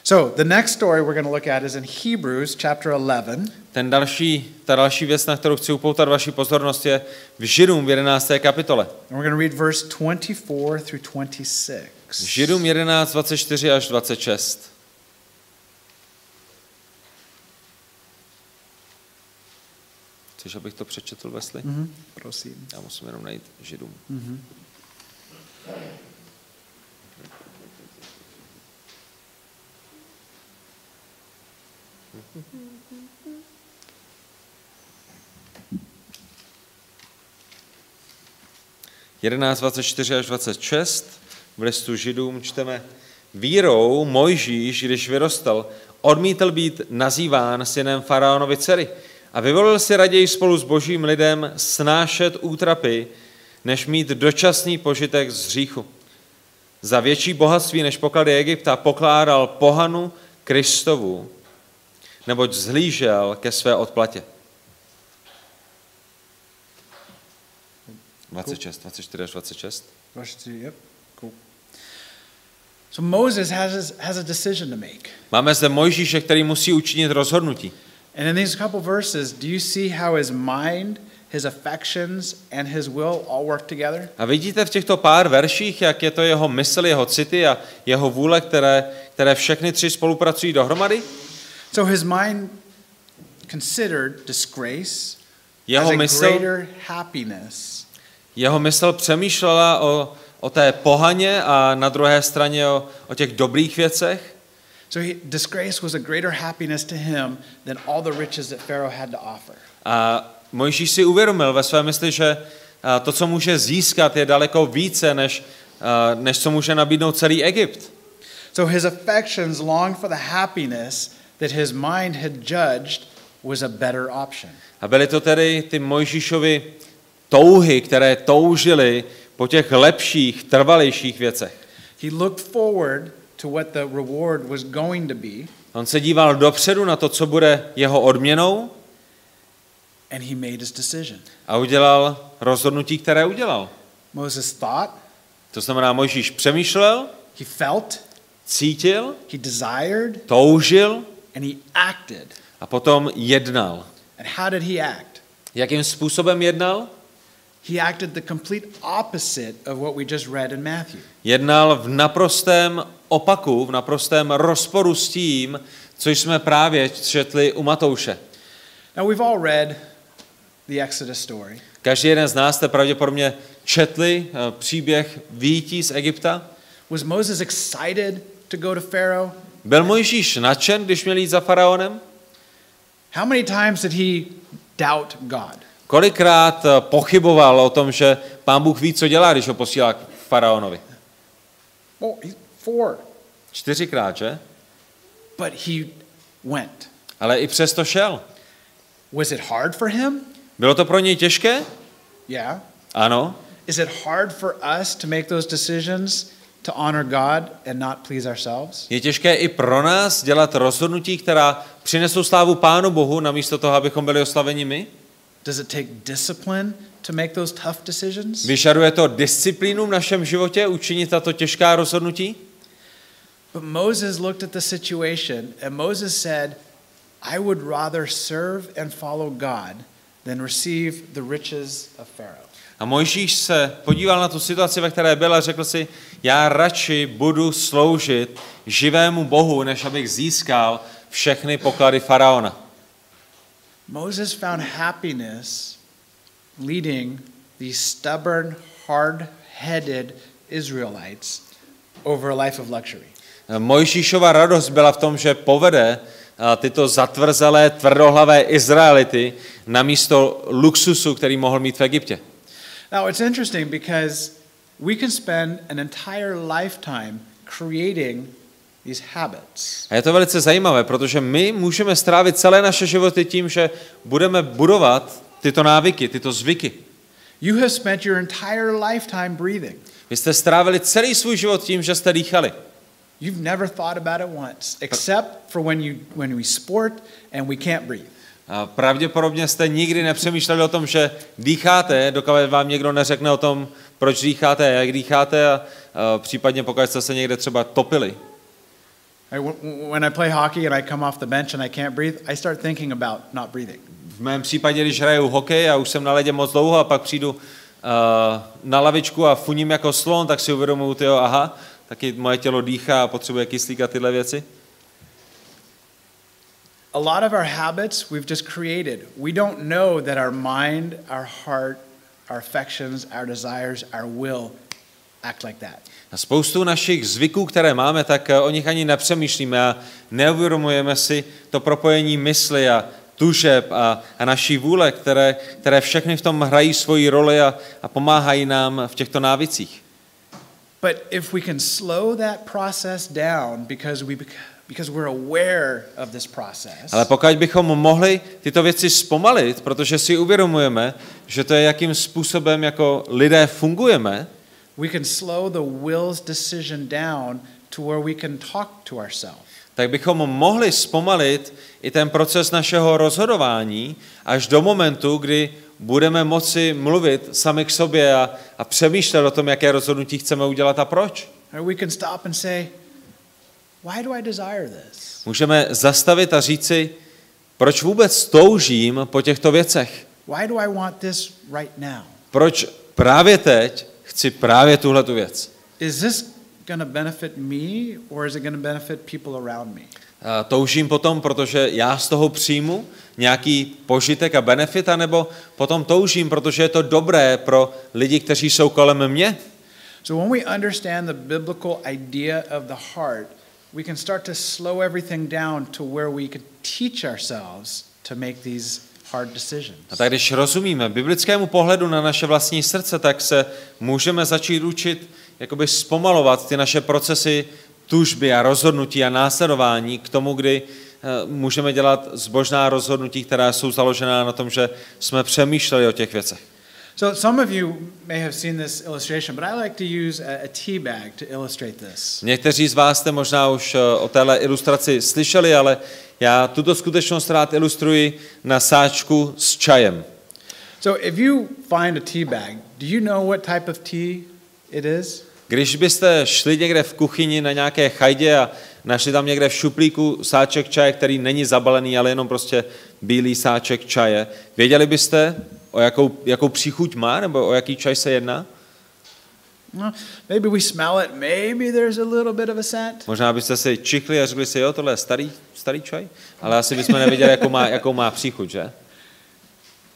Speaker 1: So, the next story we're going to look at is in Hebrews chapter 11.
Speaker 2: Ten další, ta další věc, na kterou chci upoutat vaši pozornost, je v Židům v 11. kapitole.
Speaker 1: And we're going to read verse 24 through 26.
Speaker 2: Židům 11, 24 až 26. Chceš, abych to přečetl, Wesley?
Speaker 1: Mhm, Prosím.
Speaker 2: Já musím jenom najít Židům. Jedenáct, 24 až 26 v listu Židům čteme Vírou Mojžíš, když vyrostl, odmítl být nazýván synem faraonovi dcery a vyvolil si raději spolu s božím lidem snášet útrapy, než mít dočasný požitek z hříchu. Za větší bohatství než poklady Egypta pokládal pohanu Kristovu, neboť zhlížel ke své odplatě. 26, 24 až 26.
Speaker 1: Verse 2, yep, cool. So Moses has a decision to make.
Speaker 2: Máme zde Mojžíše, který musí učinit rozhodnutí.
Speaker 1: And in these couple verses, do you see how his mind, his affections, and his will all work together?
Speaker 2: A vidíte v těchto pár verších, jak je to jeho mysl, jeho city a jeho vůle, které, které všechny tři spolupracují dohromady?
Speaker 1: So his mind considered disgrace as
Speaker 2: Jeho
Speaker 1: a
Speaker 2: mysl,
Speaker 1: greater happiness
Speaker 2: jeho mysl přemýšlela o, o té pohaně a na druhé straně o, o těch dobrých věcech.
Speaker 1: So he, disgrace was a greater happiness to him than all the riches that Pharaoh had to offer.
Speaker 2: A Mojžíš si uvědomil ve své mysli, že to, co může získat, je daleko více, než, než co může nabídnout celý Egypt.
Speaker 1: So his affections longed for the happiness that his mind had judged was a better option.
Speaker 2: A byly to tedy ty Mojžíšovy touhy, které toužily po těch lepších, trvalejších věcech.
Speaker 1: He looked forward to what the reward was going to be,
Speaker 2: On se díval dopředu na to, co bude jeho odměnou
Speaker 1: and he made his decision.
Speaker 2: a udělal rozhodnutí, které udělal.
Speaker 1: Moses thought,
Speaker 2: To znamená, Mojžíš přemýšlel,
Speaker 1: he felt,
Speaker 2: cítil,
Speaker 1: he desired,
Speaker 2: toužil
Speaker 1: and he acted.
Speaker 2: a potom jednal.
Speaker 1: And how did he act?
Speaker 2: Jakým způsobem jednal?
Speaker 1: He acted the complete opposite of what we just read in Matthew.
Speaker 2: Jednal v naprostém opaku, v naprostém rozporu s tím, co jsme právě četli u Matouše.
Speaker 1: Now, we've all read the Exodus story.
Speaker 2: Každý jeden z nás jste pravděpodobně četli eh, příběh výjití z Egypta.
Speaker 1: Was Moses excited to go to Pharaoh?
Speaker 2: Byl Mojžíš nadšen, když měl jít za faraonem?
Speaker 1: How many times did he doubt God?
Speaker 2: Kolikrát eh, pochyboval o tom, že pán Bůh ví, co dělá, když ho posílá k faraonovi?
Speaker 1: He- four.
Speaker 2: Čtyřikrát, že?
Speaker 1: But he went.
Speaker 2: Ale i přesto šel.
Speaker 1: Was it hard for him?
Speaker 2: Bylo to pro něj těžké?
Speaker 1: Yeah.
Speaker 2: Ano.
Speaker 1: Is it hard for us to make those decisions to honor God and not please ourselves?
Speaker 2: Je těžké i pro nás dělat rozhodnutí, která přinesou slávu Pánu Bohu, namísto toho, abychom byli oslaveni my?
Speaker 1: Does it take discipline to make those tough decisions?
Speaker 2: Vyžaduje to disciplínu v našem životě učinit tato těžká rozhodnutí?
Speaker 1: But Moses looked at the situation and Moses said, I would rather serve and follow God than receive the riches of Pharaoh.
Speaker 2: A Mojžíš se podíval na tu situaci, ve které byl a řekl si, já radši budu sloužit živému Bohu, než abych získal všechny poklady faraona.
Speaker 1: Moses found happiness leading these stubborn, hard headed Israelites over a life of luxury.
Speaker 2: Mojžíšova radost byla v tom, že povede a, tyto zatvrzelé, tvrdohlavé Izraelity na místo luxusu, který mohl mít v Egyptě.
Speaker 1: Now, it's interesting because we can spend an entire lifetime creating these habits.
Speaker 2: A je to velice zajímavé, protože my můžeme strávit celé naše životy tím, že budeme budovat tyto návyky, tyto zvyky.
Speaker 1: You have spent your entire lifetime breathing.
Speaker 2: Vy jste strávili celý svůj život tím, že jste dýchali.
Speaker 1: You've never thought about it once, except for when, you, when we sport and we can't breathe.
Speaker 2: A pravděpodobně jste nikdy nepřemýšleli o tom, že dýcháte, dokud vám někdo neřekne o tom, proč dýcháte, jak dýcháte a, a případně pokud jste se někde třeba topili.
Speaker 1: I- w- When I play hockey and I come off the bench and I can't breathe, I start thinking about not breathing.
Speaker 2: V mém případě, když hraju hokej a už jsem na ledě moc dlouho a pak přijdu uh, na lavičku a funím jako slon, tak si uvědomuju, tyjo, aha, taky moje tělo dýchá a potřebuje kyslík a tyhle věci.
Speaker 1: A lot of our habits we've just created. We don't know that our mind, our heart, our affections, our desires, our will act like that.
Speaker 2: A spoustu našich zvyků, které máme, tak eh, o nich ani nepřemýšlíme a neuvědomujeme si to propojení mysli a tužeb a, a naší vůle, které, které všechny v tom hrají svoji roli a, a pomáhají nám v těchto návicích.
Speaker 1: But if we can slow that process down because we bec- because we're aware of this process,
Speaker 2: Ale pokud bychom mohli tyto věci zpomalit, protože si uvědomujeme, že to je, jakým způsobem jako lidé fungujeme,
Speaker 1: we can slow the will's decision down to where we can talk to ourselves.
Speaker 2: tak bychom mohli zpomalit i ten proces našeho rozhodování až do momentu, kdy budeme moci mluvit sami k sobě a, a přemýšlet o tom, jaké rozhodnutí chceme udělat a proč. Můžeme zastavit a říci, proč vůbec toužím po těchto věcech.
Speaker 1: Why do I want this right now?
Speaker 2: Proč právě teď chci právě tuhle tu věc. Toužím potom, protože já z toho přijmu nějaký požitek a benefit, anebo potom toužím, protože je to dobré pro lidi, kteří jsou kolem mě.
Speaker 1: So when we understand the biblical idea of the heart, we can start to slow everything down to where we can teach ourselves to make these hard decisions.
Speaker 2: A tak když rozumíme biblickému pohledu na naše vlastní srdce, tak se můžeme začít učit jakoby zpomalovat ty naše procesy tužby a rozhodnutí a následování k tomu, kdy můžeme dělat zbožná rozhodnutí, která jsou založená na tom, že jsme přemýšleli o těch věcech.
Speaker 1: So some of you may have seen this illustration, but I like to use a, a tea bag to illustrate this.
Speaker 2: Někteří z vás jste možná už eh, o téhle ilustraci slyšeli, ale já tuto skutečnost rád ilustruji na sáčku s čajem.
Speaker 1: So if you find a tea bag, do you know what type of tea it is?
Speaker 2: Když byste šli někde v kuchyni na nějaké chajdě a našli tam někde v šuplíku sáček čaje, který není zabalený, ale jenom prostě bílý sáček čaje, věděli byste, o jakou, jakou příchuť má, nebo o jaký čaj se jedná?
Speaker 1: Well, maybe we smell it, maybe there's a little bit of a scent.
Speaker 2: Možná byste si čichli a řekli si, jo, tohle je starý, starý čaj, ale asi bychom nevěděli, jakou má, jakou má příchuť, že?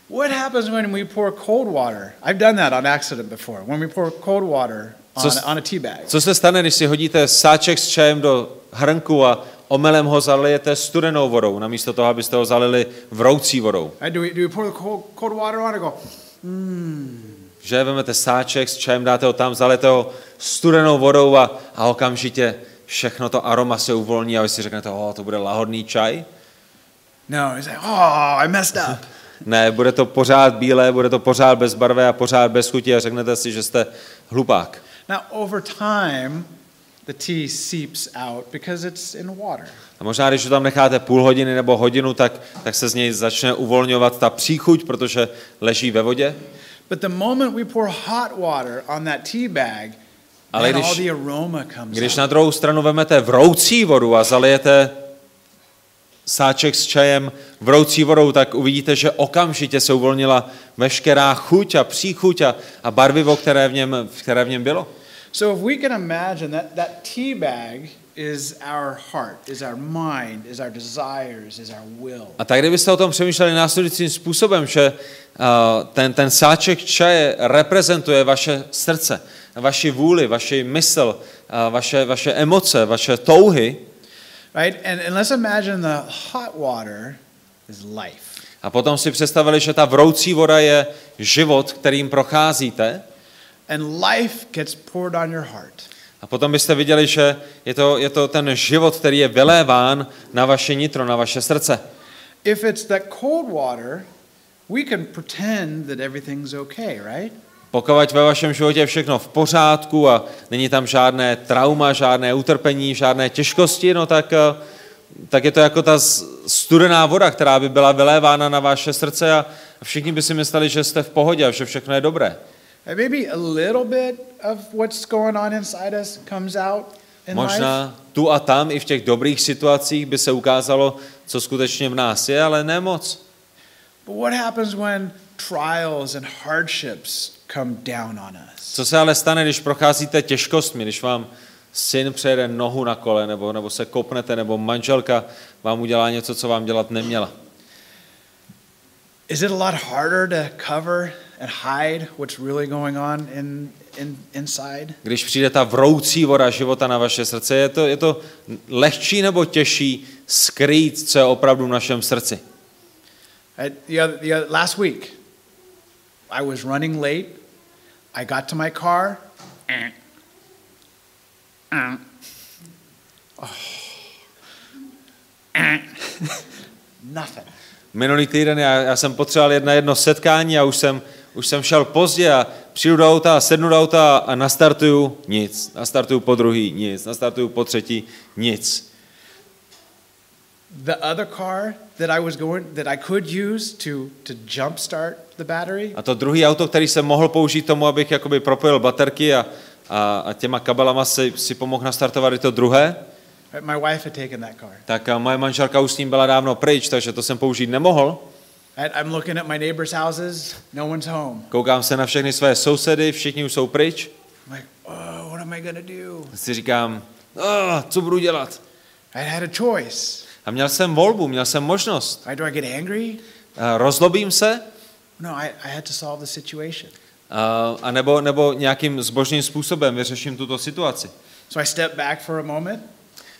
Speaker 1: What happens when we pour cold water? I've done that on accident before. When we pour cold water on, on a tea bag.
Speaker 2: Co se stane, když si hodíte sáček s čajem do hrnku a omelem ho zalijete studenou vodou, namísto toho, abyste ho zalili vroucí vodou?
Speaker 1: Right, do, we, do we pour the cold, cold water on and go,
Speaker 2: Že vezmete sáček s čajem, dáte ho tam, zalijete ho studenou vodou a, a okamžitě všechno to aroma se uvolní a vy si řeknete, o, to bude lahodný čaj.
Speaker 1: No, he's like, oh, I messed up.
Speaker 2: Ne, bude to pořád bílé, bude to pořád bez barvy a pořád bez chuti a řeknete si, že jste hlupák.
Speaker 1: Now, over time, the tea seeps out because it's in water.
Speaker 2: A možná, když tam necháte půl hodiny nebo hodinu, tak, tak se z něj začne uvolňovat ta příchuť, protože leží ve vodě.
Speaker 1: But the moment we pour hot water on that tea bag,
Speaker 2: Ale když-
Speaker 1: all the aroma comes
Speaker 2: Když na druhou stranu vemete vroucí vodu a zalijete sáček s čajem vroucí vodou, tak uvidíte, že okamžitě se uvolnila veškerá chuť a příchuť a, a barvivo, které v, něm, které v něm bylo.
Speaker 1: So if we can imagine that that tea bag is our heart, is our mind, is our desires, is our will.
Speaker 2: A tak kdybyste o tom přemýšleli následujícím způsobem, že uh, ten, ten sáček čaje reprezentuje vaše srdce, vaši vůli, vaši mysl, uh, vaše, vaše emoce, vaše touhy,
Speaker 1: Right? And, and let's imagine the hot water is life.
Speaker 2: a potom si představili, že ta vroucí voda je život, kterým procházíte,
Speaker 1: And life gets poured on your heart.
Speaker 2: a potom byste viděli, že je to, je to ten život, který je vyléván na vaše nitro, na vaše srdce.
Speaker 1: If it's that cold water, we can pretend that everything's okay, right?
Speaker 2: Pokud ve vašem životě je všechno v pořádku a není tam žádné trauma, žádné utrpení, žádné těžkosti, no tak, eh, tak je to jako ta studená voda, která by byla vylévána na vaše srdce a všichni by si mysleli, že jste v pohodě a že všechno je dobré.
Speaker 1: And maybe a little bit of what's going on inside us comes out in life.
Speaker 2: Možná tu a tam i v těch dobrých situacích by se ukázalo, co skutečně v nás je, ale ne moc.
Speaker 1: But what happens when trials and hardships come down on us?
Speaker 2: Co se ale stane, když procházíte těžkostmi, když vám syn přejede nohu na kole, nebo, nebo se kopnete, nebo manželka vám udělá něco, co vám dělat neměla?
Speaker 1: Is it a lot harder to cover and hide what's really going on in, in inside?
Speaker 2: Když přijde ta vroucí voda života na vaše srdce, je to, je to lehčí nebo těžší skrýt, co je opravdu v našem srdci?
Speaker 1: Last week, I was running late. I got to my car. eh, Nothing.
Speaker 2: Minulý týden já, já jsem potřeboval jet na jedno setkání a už jsem, už jsem šel pozdě a přijdu do auta, sednu do auta a nastartuju nic. Nastartuju po druhý nic. Nastartuju po třetí nic.
Speaker 1: The other car that I was going, that I could use to, to jumpstart the battery,
Speaker 2: A to druhý auto, který jsem mohl použít tomu, abych jakoby propojil baterky a, a, a těma kabelama si, si pomohl nastartovat i to druhé,
Speaker 1: my wife had taken that car.
Speaker 2: tak a moje manželka už s ním byla dávno pryč, takže to jsem použít nemohl.
Speaker 1: I, I'm looking at my neighbors' houses. No one's home.
Speaker 2: Koukám se na všechny své sousedy, všichni už jsou pryč.
Speaker 1: I'm like, oh, what am I gonna do?
Speaker 2: Si říkám, oh, co budu dělat?
Speaker 1: I had a choice.
Speaker 2: A měl jsem volbu, měl jsem možnost.
Speaker 1: Right? Do I get angry?
Speaker 2: A rozlobím se,
Speaker 1: No, I, I had to solve the situation.
Speaker 2: a, a nebo, nebo nějakým zbožným způsobem vyřeším tuto situaci.
Speaker 1: So I stepped back for a moment.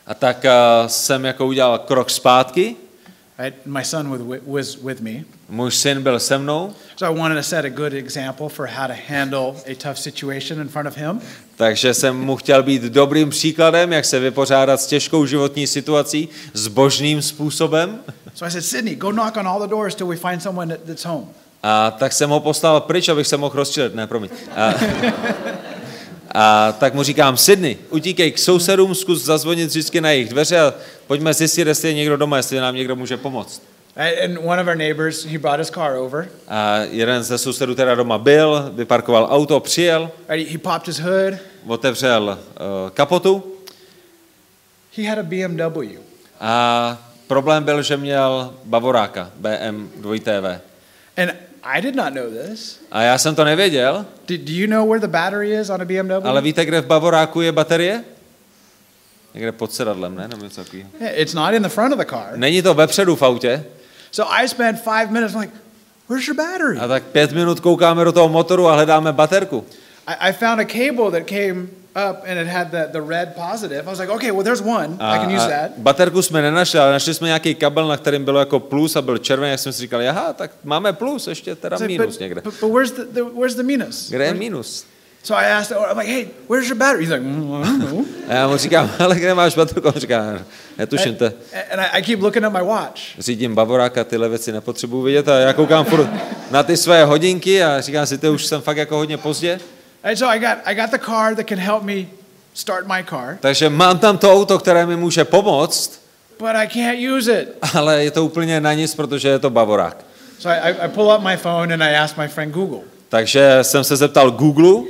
Speaker 2: A tak a, jsem jako udělal krok zpátky,
Speaker 1: My son was with me.
Speaker 2: můj syn byl se mnou,
Speaker 1: So I wanted to set a good example for how to handle a tough situation in front of him.
Speaker 2: takže jsem mu chtěl být dobrým příkladem, jak se vypořádat s těžkou životní situací, s božným způsobem.
Speaker 1: So I said, Sydney, go knock on all the doors till we find someone that, that's home.
Speaker 2: A tak jsem ho poslal pryč, abych se mohl rozčilit. Ne, promiň. A, a tak mu říkám, Sydney, utíkej k sousedům, zkus zazvonit vždycky na jejich dveře a pojďme zjistit, jestli je někdo doma, jestli nám někdo může pomoct.
Speaker 1: And one of our neighbors, he brought his car over.
Speaker 2: A jeden ze sousedů teda doma byl, vyparkoval auto, přijel?
Speaker 1: He popped his hood.
Speaker 2: otevřel uh, kapotu
Speaker 1: He had a BMW.
Speaker 2: a problém byl, že měl Bavoráka, BM 2TV.
Speaker 1: And I did not know this.
Speaker 2: A já jsem to nevěděl,
Speaker 1: Do, do you know where the battery is on a BMW?
Speaker 2: ale víte, kde v Bavoráku je baterie? Někde pod sedadlem, ne? Nebo něco takového.
Speaker 1: Yeah, It's not in the front of the car.
Speaker 2: Není to vepředu v autě,
Speaker 1: So I spent five minutes like, where's your battery?
Speaker 2: A tak pět minut koukáme do toho motoru a hledáme baterku.
Speaker 1: I, I found a cable that came up and it had the, the red positive. I was like, okay, well, there's one.
Speaker 2: A,
Speaker 1: I can use that.
Speaker 2: baterku jsme nenašli, ale našli jsme nějaký kabel, na kterém bylo jako plus a byl červený, jak jsme si říkali, aha, tak máme plus, ještě teda
Speaker 1: like,
Speaker 2: minus
Speaker 1: but,
Speaker 2: někde.
Speaker 1: but, but where's, the, the, where's the minus?
Speaker 2: Kde je minus?
Speaker 1: So I asked, I'm like, hey, where's your battery? He's like, mm, I don't know.
Speaker 2: A já mu říkám, ale kde máš baterku? On říká, netuším to.
Speaker 1: And, I, I keep looking at my watch.
Speaker 2: Řídím bavorák a tyhle věci nepotřebuji vidět a já koukám furt na ty své hodinky a říkám si, to už jsem fakt jako hodně pozdě.
Speaker 1: And so I got, I got the car that can help me start my car,
Speaker 2: Takže mám tam to auto, které mi může pomoct,
Speaker 1: but I can't use it.
Speaker 2: ale je to úplně na nic, protože je to bavorák.
Speaker 1: So I, I, I pull up my phone and I ask my friend Google.
Speaker 2: Takže jsem se zeptal Google,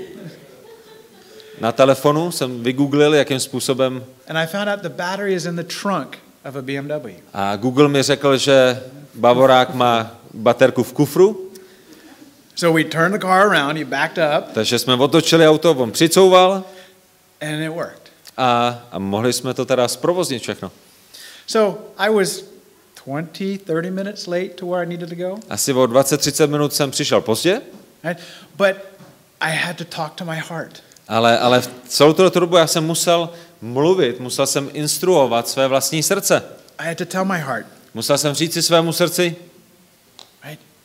Speaker 2: na telefonu jsem vygooglil, jakým způsobem
Speaker 1: And I found out the battery is in the trunk of a BMW.
Speaker 2: a Google mi řekl, že bavorák má baterku v kufru,
Speaker 1: So we turned the car around, he backed up,
Speaker 2: takže jsme otočili auto, on přicouval
Speaker 1: and it worked.
Speaker 2: a, a mohli jsme to teda zprovoznit všechno.
Speaker 1: So I was 20, 30 minutes late to where I needed to go.
Speaker 2: Asi o 20-30 minut jsem přišel pozdě,
Speaker 1: Right? But I had to talk to my heart.
Speaker 2: ale, ale v celou tu dobu já jsem musel mluvit, musel jsem instruovat své vlastní srdce.
Speaker 1: I had to tell my heart,
Speaker 2: Musel jsem říct si svému srdci?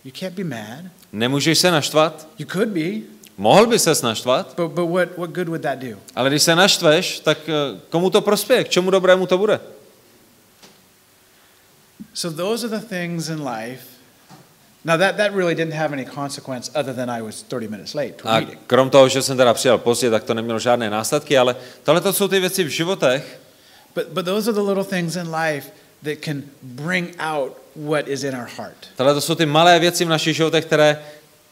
Speaker 1: You can't be mad.
Speaker 2: nemůžeš se naštvat,
Speaker 1: You could be,
Speaker 2: mohl by se naštvat,
Speaker 1: but, but what, what good would that do?
Speaker 2: ale když se naštveš, tak eh, komu to prospěje, k čemu dobrému to bude?
Speaker 1: So those are the things in life. Now that, that really didn't have any consequence other than I was 30 minutes late to a
Speaker 2: A
Speaker 1: meeting.
Speaker 2: krom toho, že jsem teda přijel pozdě, tak to nemělo žádné následky, ale tohle to jsou ty věci v životech,
Speaker 1: But, but those are the little things in life that can bring out what is in our heart.
Speaker 2: tohle to jsou ty malé věci v našich životech, které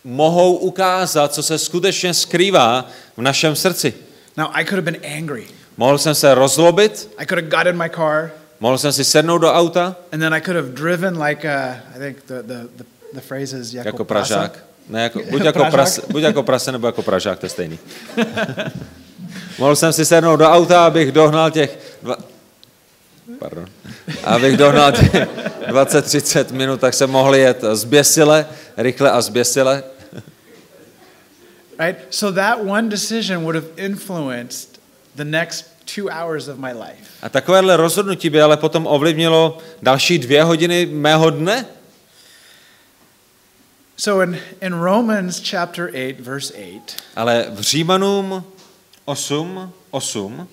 Speaker 2: mohou ukázat, co se skutečně skrývá v našem srdci.
Speaker 1: Now I could have been angry.
Speaker 2: Mohl jsem se rozlobit,
Speaker 1: I could have got in my car
Speaker 2: mohl jsem si sednout do auta,
Speaker 1: and then I could have driven like uh, I think the, the, the, the phrase is jako,
Speaker 2: jako
Speaker 1: prasa.
Speaker 2: pražák. Ne, jako, buď, jako prase, buď jako prase, nebo jako pražák, to je stejný. Mohl jsem si sednout do auta, abych dohnal těch... Dva, pardon. Abych dohnal těch 20-30 minut, tak jsem mohl jet zběsile, rychle a zběsile.
Speaker 1: Right? So that one decision would have influenced the next two hours of my life.
Speaker 2: A takovéhle rozhodnutí by ale potom ovlivnilo další dvě hodiny mého dne.
Speaker 1: So in, in Romans chapter 8, verse 8,
Speaker 2: Ale v Římanům 8, 8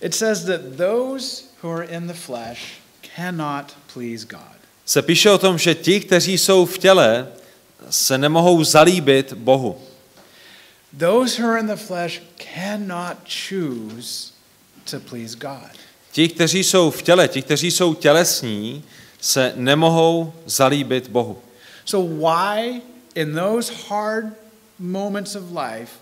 Speaker 1: it says that those who are in the flesh.
Speaker 2: Se píše o tom, že ti, kteří jsou v těle, se nemohou zalíbit Bohu.
Speaker 1: Those who are in the flesh cannot choose to please God.
Speaker 2: Ti, kteří jsou v těle, ti, kteří jsou tělesní, se nemohou zalíbit Bohu.
Speaker 1: So, why, in those hard moments of life,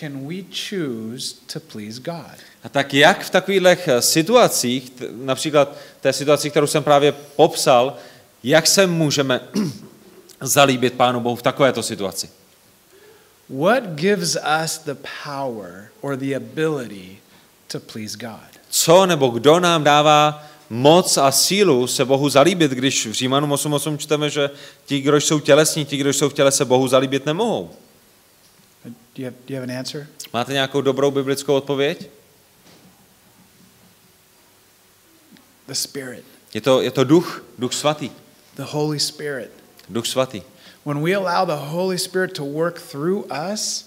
Speaker 1: can we choose to please God?
Speaker 2: A tak jak v takových situacích, t- například té situaci, kterou jsem právě popsal, jak se můžeme zalíbit Pánu Bohu v takovéto situaci?
Speaker 1: What gives us the power or the ability to please God?
Speaker 2: Co nebo kdo nám dává moc a sílu se Bohu zalíbit, když v Římanům 8.8 čteme, že ti, kdo jsou tělesní, ti, kdo jsou v těle, se Bohu zalíbit nemohou.
Speaker 1: Do you have, do you have an answer?
Speaker 2: Máte nějakou dobrou biblickou odpověď?
Speaker 1: The Spirit,
Speaker 2: Je to, je to duch, duch svatý.
Speaker 1: the Holy Spirit.
Speaker 2: Duch svatý.
Speaker 1: When we allow the Holy Spirit to work through us,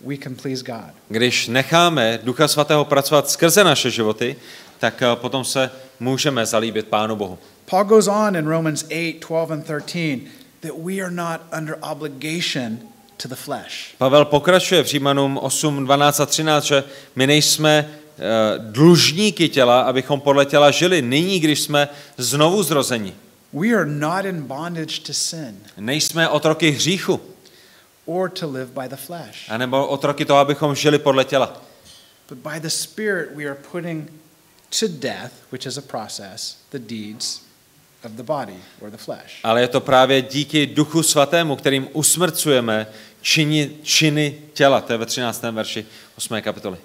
Speaker 1: we can please God.
Speaker 2: Když necháme Ducha Svatého pracovat skrze naše životy, tak eh, potom se můžeme zalíbit Pánu Bohu.
Speaker 1: Paul goes on in Romans 8, 12, and 13 that we are not under obligation to the flesh.
Speaker 2: Pavel pokračuje v Římanům 8, 12 a 13, že my nejsme eh, dlužníky těla, abychom podle těla žili. Nyní, když jsme znovu zrozeni,
Speaker 1: We are not in bondage to sin
Speaker 2: nejsme otroky hříchu,
Speaker 1: or to live by the flesh.
Speaker 2: anebo otroky toho, abychom žili podle těla.
Speaker 1: But by the Spirit, we are putting to death, which is a process, the deeds of the body or the flesh.
Speaker 2: Ale je to právě díky Duchu Svatému, kterým usmrcujeme čini, činy těla. To je ve 13. verši 8. kapitoly.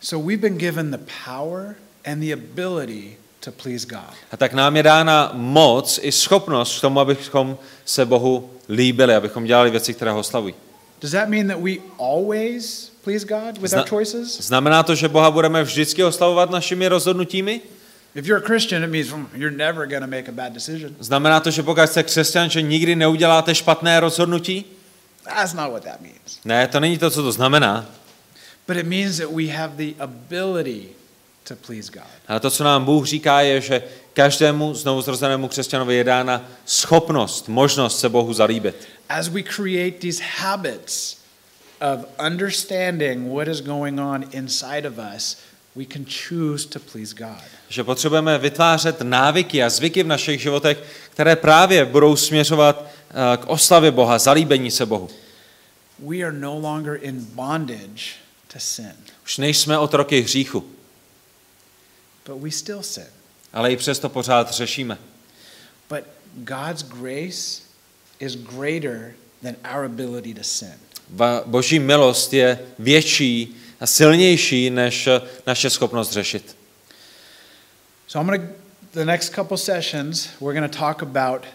Speaker 1: So we've been given the power and the ability to please God.
Speaker 2: A tak nám je dána moc i schopnost k tomu, abychom se Bohu líbili, abychom dělali věci, které ho slavují.
Speaker 1: Does that mean that we always please God with
Speaker 2: Zna-
Speaker 1: our choices?
Speaker 2: Znamená to, že Boha budeme vždycky oslavovat našimi rozhodnutími?
Speaker 1: If you're a Christian, it means mm, you're never going to make a bad decision.
Speaker 2: Znamená to, že pokud jste křesťan, že nikdy neuděláte špatné rozhodnutí?
Speaker 1: That's not what that means.
Speaker 2: Ne, to není to, co to znamená.
Speaker 1: But it means that we have the ability to please God.
Speaker 2: Ale to, co nám Bůh říká, je, že každému znovu zrozenému křesťanovi je dána schopnost, možnost se Bohu zalíbit.
Speaker 1: As we create these habits of understanding what is going on inside of us, we can choose to please God.
Speaker 2: Že potřebujeme vytvářet návyky a zvyky v našich životech, které právě budou směřovat k oslavě Boha, zalíbení se Bohu.
Speaker 1: We are no longer in bondage to sin,
Speaker 2: Už nejsme otroky hříchu,
Speaker 1: but we still sin.
Speaker 2: ale i přesto pořád řešíme.
Speaker 1: But God's grace is greater than our ability to sin.
Speaker 2: Boží milost je větší a silnější než naše schopnost řešit.
Speaker 1: So I'm going to, the next couple sessions, we're going to talk about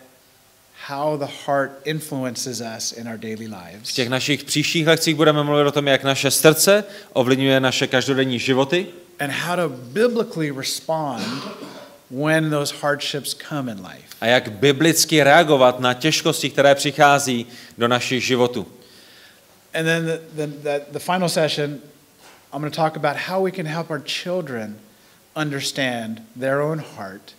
Speaker 1: how the heart influences us in our daily lives.
Speaker 2: V těch našich příštích lekcích budeme mluvit o tom, jak naše srdce ovlivňuje naše každodenní životy
Speaker 1: And how to biblically respond when those hardships come in life.
Speaker 2: a jak biblicky reagovat na těžkosti, které přichází do našich životů.
Speaker 1: And then the, the, the, the final session, I'm going to talk about how we can help our children understand their own heart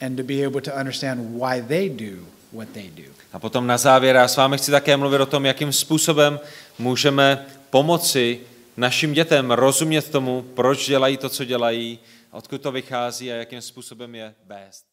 Speaker 1: and to be able to understand why they do what they do.
Speaker 2: A potom na závěr já s vámi chci také mluvit o tom, jakým způsobem můžeme pomoci našim dětem rozumět tomu, proč dělají to, co dělají, odkud to vychází a jakým způsobem je vést.